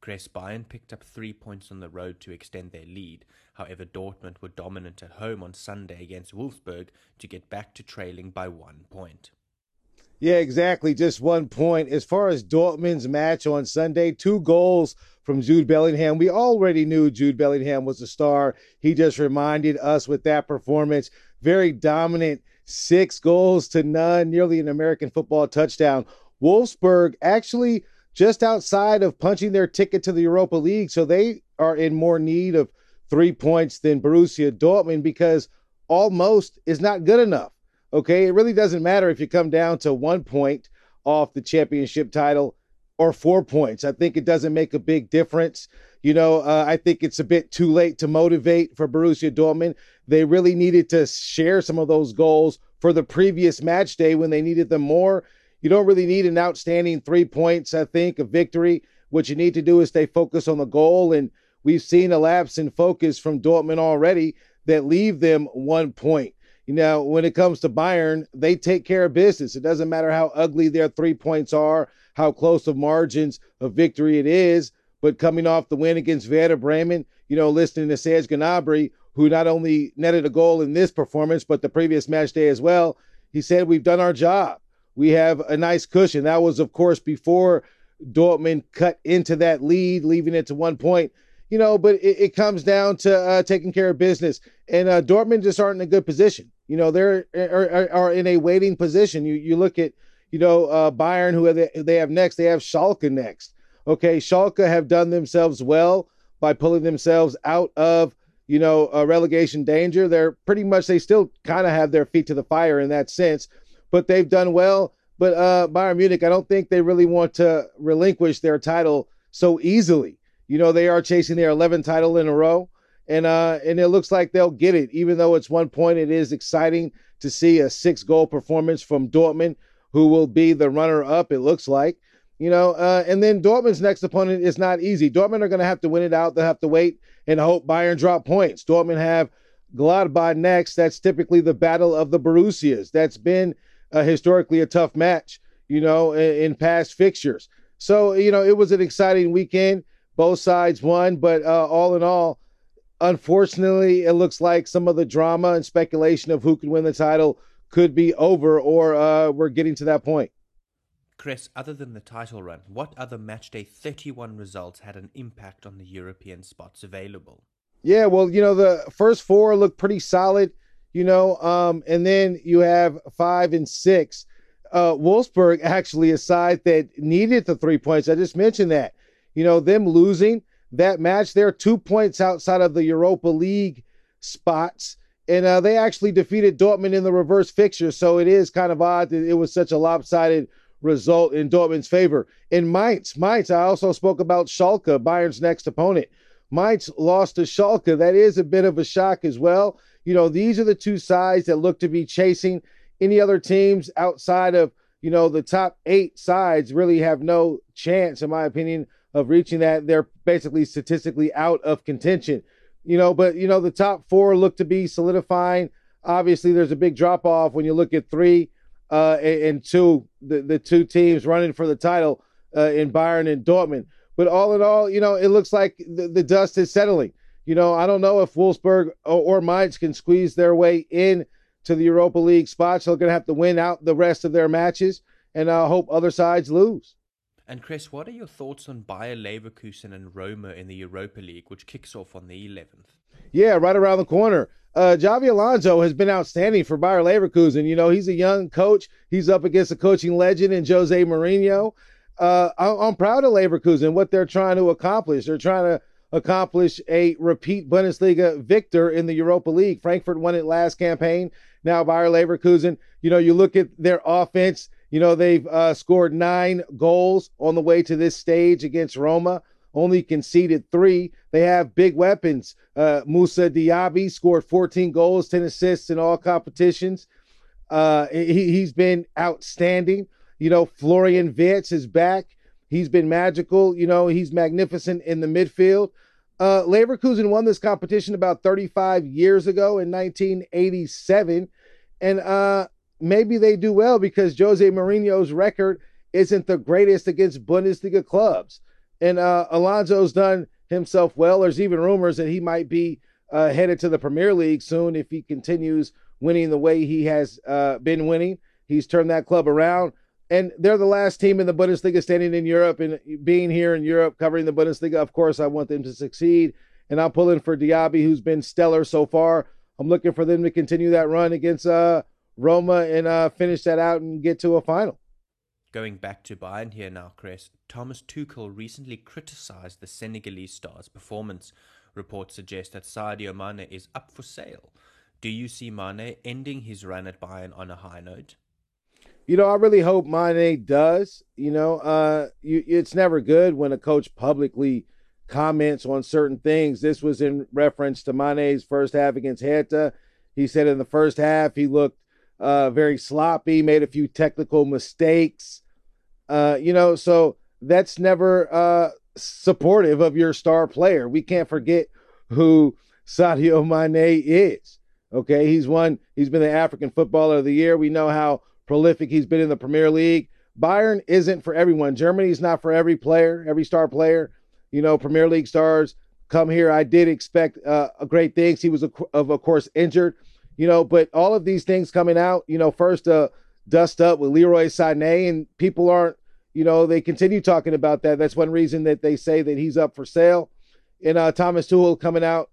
Chris Bayern picked up three points on the road to extend their lead. However, Dortmund were dominant at home on Sunday against Wolfsburg to get back to trailing by one point. Yeah, exactly. Just one point. As far as Dortmund's match on Sunday, two goals from Jude Bellingham. We already knew Jude Bellingham was a star. He just reminded us with that performance. Very dominant, six goals to none, nearly an American football touchdown. Wolfsburg actually just outside of punching their ticket to the Europa League. So they are in more need of three points than Borussia Dortmund because almost is not good enough. Okay. It really doesn't matter if you come down to one point off the championship title or four points. I think it doesn't make a big difference. You know, uh, I think it's a bit too late to motivate for Borussia Dortmund. They really needed to share some of those goals for the previous match day when they needed them more. You don't really need an outstanding three points, I think, a victory. What you need to do is stay focused on the goal. And we've seen a lapse in focus from Dortmund already that leave them one point. You know, when it comes to Bayern, they take care of business. It doesn't matter how ugly their three points are, how close of margins of victory it is. But coming off the win against Werder Bremen, you know, listening to Serge Gnabry, who not only netted a goal in this performance, but the previous match day as well, he said, We've done our job we have a nice cushion. That was, of course, before Dortmund cut into that lead, leaving it to one point. You know, but it, it comes down to uh, taking care of business, and uh, Dortmund just aren't in a good position. You know, they're are, are in a waiting position. You you look at you know uh, Bayern, who they, they have next. They have Schalke next. Okay, Schalke have done themselves well by pulling themselves out of you know relegation danger. They're pretty much they still kind of have their feet to the fire in that sense but they've done well. But uh, Bayern Munich, I don't think they really want to relinquish their title so easily. You know, they are chasing their 11th title in a row, and uh, and it looks like they'll get it. Even though it's one point, it is exciting to see a six goal performance from Dortmund, who will be the runner up. It looks like. You know, uh, and then Dortmund's next opponent is not easy. Dortmund are going to have to win it out. They'll have to wait and hope Bayern drop points. Dortmund have Gladbach next. That's typically the battle of the Borussias. That's been uh, historically a tough match, you know, in, in, past fixtures. So, you know, it was an exciting weekend. Both sides won, but uh, all in all, unfortunately, it looks like some of the drama and speculation of who could win the title could be over, or uh, we're getting to that point. Chris, other than the title run, what other matchday 31 results had an impact on the European spots available? Yeah, well, you know, the first four looked pretty solid you know, um, and then you have five and six. Uh, Wolfsburg actually a side that needed the three points. I just mentioned that. You know, them losing that match, they're two points outside of the Europa League spots. And uh, they actually defeated Dortmund in the reverse fixture. So it is kind of odd that it was such a lopsided result in Dortmund's favor. In Mainz, Mainz, I also spoke about Schalke, Bayern's next opponent. Mainz lost to Schalke. That is a bit of a shock as well. You know, these are the two sides that look to be chasing any other teams outside of, you know, the top eight sides really have no chance, in my opinion, of reaching that. They're basically statistically out of contention. You know, but, you know, the top four look to be solidifying. Obviously, there's a big drop off when you look at three uh, and two, the, the two teams running for the title uh, in Bayern and Dortmund. But all in all, you know, it looks like the, the dust is settling you know, I don't know if Wolfsburg or, or Mainz can squeeze their way in to the Europa League spots. They're going to have to win out the rest of their matches and I uh, hope other sides lose. And Chris, what are your thoughts on Bayer Leverkusen and Roma in the Europa League, which kicks off on the 11th? Yeah, right around the corner. Uh, Xabi Alonso has been outstanding for Bayer Leverkusen. You know, he's a young coach. He's up against a coaching legend in Jose Mourinho. Uh, I'm proud of Leverkusen, what they're trying to accomplish. They're trying to accomplish a repeat Bundesliga victor in the Europa League. Frankfurt won it last campaign. Now Bayer Leverkusen, you know, you look at their offense, you know, they've uh, scored nine goals on the way to this stage against Roma only conceded three. They have big weapons. Uh, Moussa Diaby scored 14 goals, 10 assists in all competitions. Uh, he, he's been outstanding. You know, Florian Wirtz is back. He's been magical. You know, he's magnificent in the midfield. Uh, Leverkusen won this competition about 35 years ago in 1987. And uh, maybe they do well because Jose Mourinho's record isn't the greatest against Bundesliga clubs. And uh, Alonso's done himself well. There's even rumors that he might be uh, headed to the Premier League soon if he continues winning the way he has uh, been winning. He's turned that club around. And they're the last team in the Bundesliga standing in Europe. And being here in Europe, covering the Bundesliga, of course, I want them to succeed. And I'm pulling for Diaby, who's been stellar so far. I'm looking for them to continue that run against uh, Roma and uh, finish that out and get to a final. Going back to Bayern here now, Chris, Thomas Tuchel recently criticized the Senegalese star's performance. Reports suggest that Sadio Mane is up for sale. Do you see Mane ending his run at Bayern on a high note? You know, I really hope Mane does. You know, uh, you, it's never good when a coach publicly comments on certain things. This was in reference to Mane's first half against Hertha. He said in the first half he looked uh, very sloppy, made a few technical mistakes. Uh, you know, so that's never uh, supportive of your star player. We can't forget who Sadio Mane is. Okay, he's won. He's been the African Footballer of the Year. We know how prolific he's been in the Premier League. Bayern isn't for everyone. Germany's not for every player, every star player. You know, Premier League stars come here. I did expect uh, great things. He was, of course, injured you know, but all of these things coming out, you know, first uh, dust up with Leroy Sané, and people aren't, you know, they continue talking about that. That's one reason that they say that he's up for sale. And uh, Thomas Tuchel coming out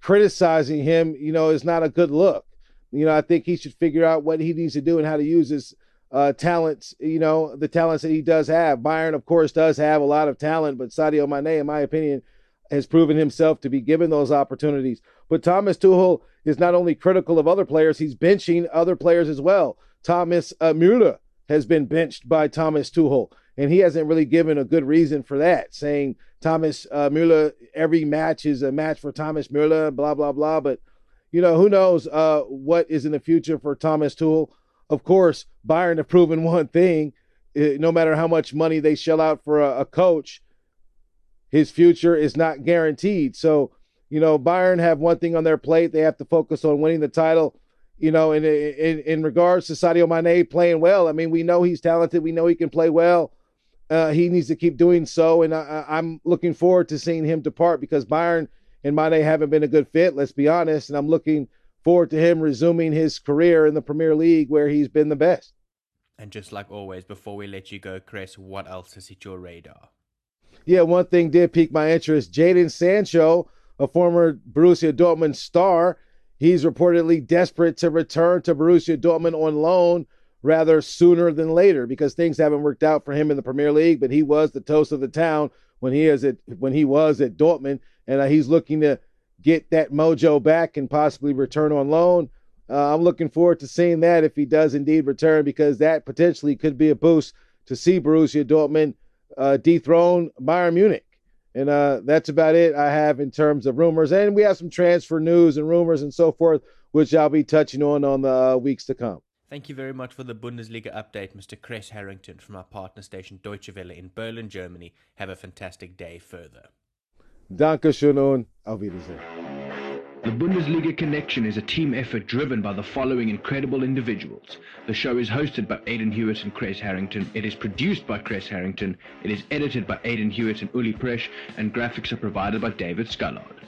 criticizing him, you know, is not a good look. You know, I think he should figure out what he needs to do and how to use his uh, talents, you know, the talents that he does have. Bayern, of course, does have a lot of talent, but Sadio Mane, in my opinion, has proven himself to be given those opportunities. But Thomas Tuchel is not only critical of other players, he's benching other players as well. Thomas uh, Müller has been benched by Thomas Tuchel, and he hasn't really given a good reason for that, saying Thomas uh, Müller, every match is a match for Thomas Müller, blah, blah, blah. But, you know, who knows uh, what is in the future for Thomas Tuchel. Of course, Bayern have proven one thing. Uh, no matter how much money they shell out for a, a coach, his future is not guaranteed. So, you know, Bayern have one thing on their plate. They have to focus on winning the title. You know, in in, in regards to Sadio Mane playing well, I mean, we know he's talented. We know he can play well. Uh, he needs to keep doing so, and I, I'm looking forward to seeing him depart because Bayern and Mane haven't been a good fit. Let's be honest, and I'm looking forward to him resuming his career in the Premier League where he's been the best. And just like always, before we let you go, Chris, what else has hit your radar? yeah, one thing did pique my interest. Jadon Sancho, a former Borussia Dortmund star, he's reportedly desperate to return to Borussia Dortmund on loan rather sooner than later because things haven't worked out for him in the Premier League. But he was the toast of the town when he is at when he was at Dortmund, and uh, he's looking to get that mojo back and possibly return on loan. Uh, I'm looking forward to seeing that if he does indeed return because that potentially could be a boost to see Borussia Dortmund uh, dethrone Bayern Munich. And uh, that's about it I have in terms of rumors. And we have some transfer news and rumors and so forth, which I'll be touching on on the uh, weeks to come. Thank you very much for the Bundesliga update, Mr. Chris Harrington from our partner station Deutsche Welle in Berlin, Germany. Have a fantastic day further. Danke schön und auf Wiedersehen. The Bundesliga Connection is a team effort driven by the following incredible individuals. The show is hosted by Aidan Hewitt and Chris Harrington. It is produced by Chris Harrington. It is edited by Aidan Hewitt and Uli Presh, and graphics are provided by David Scullard.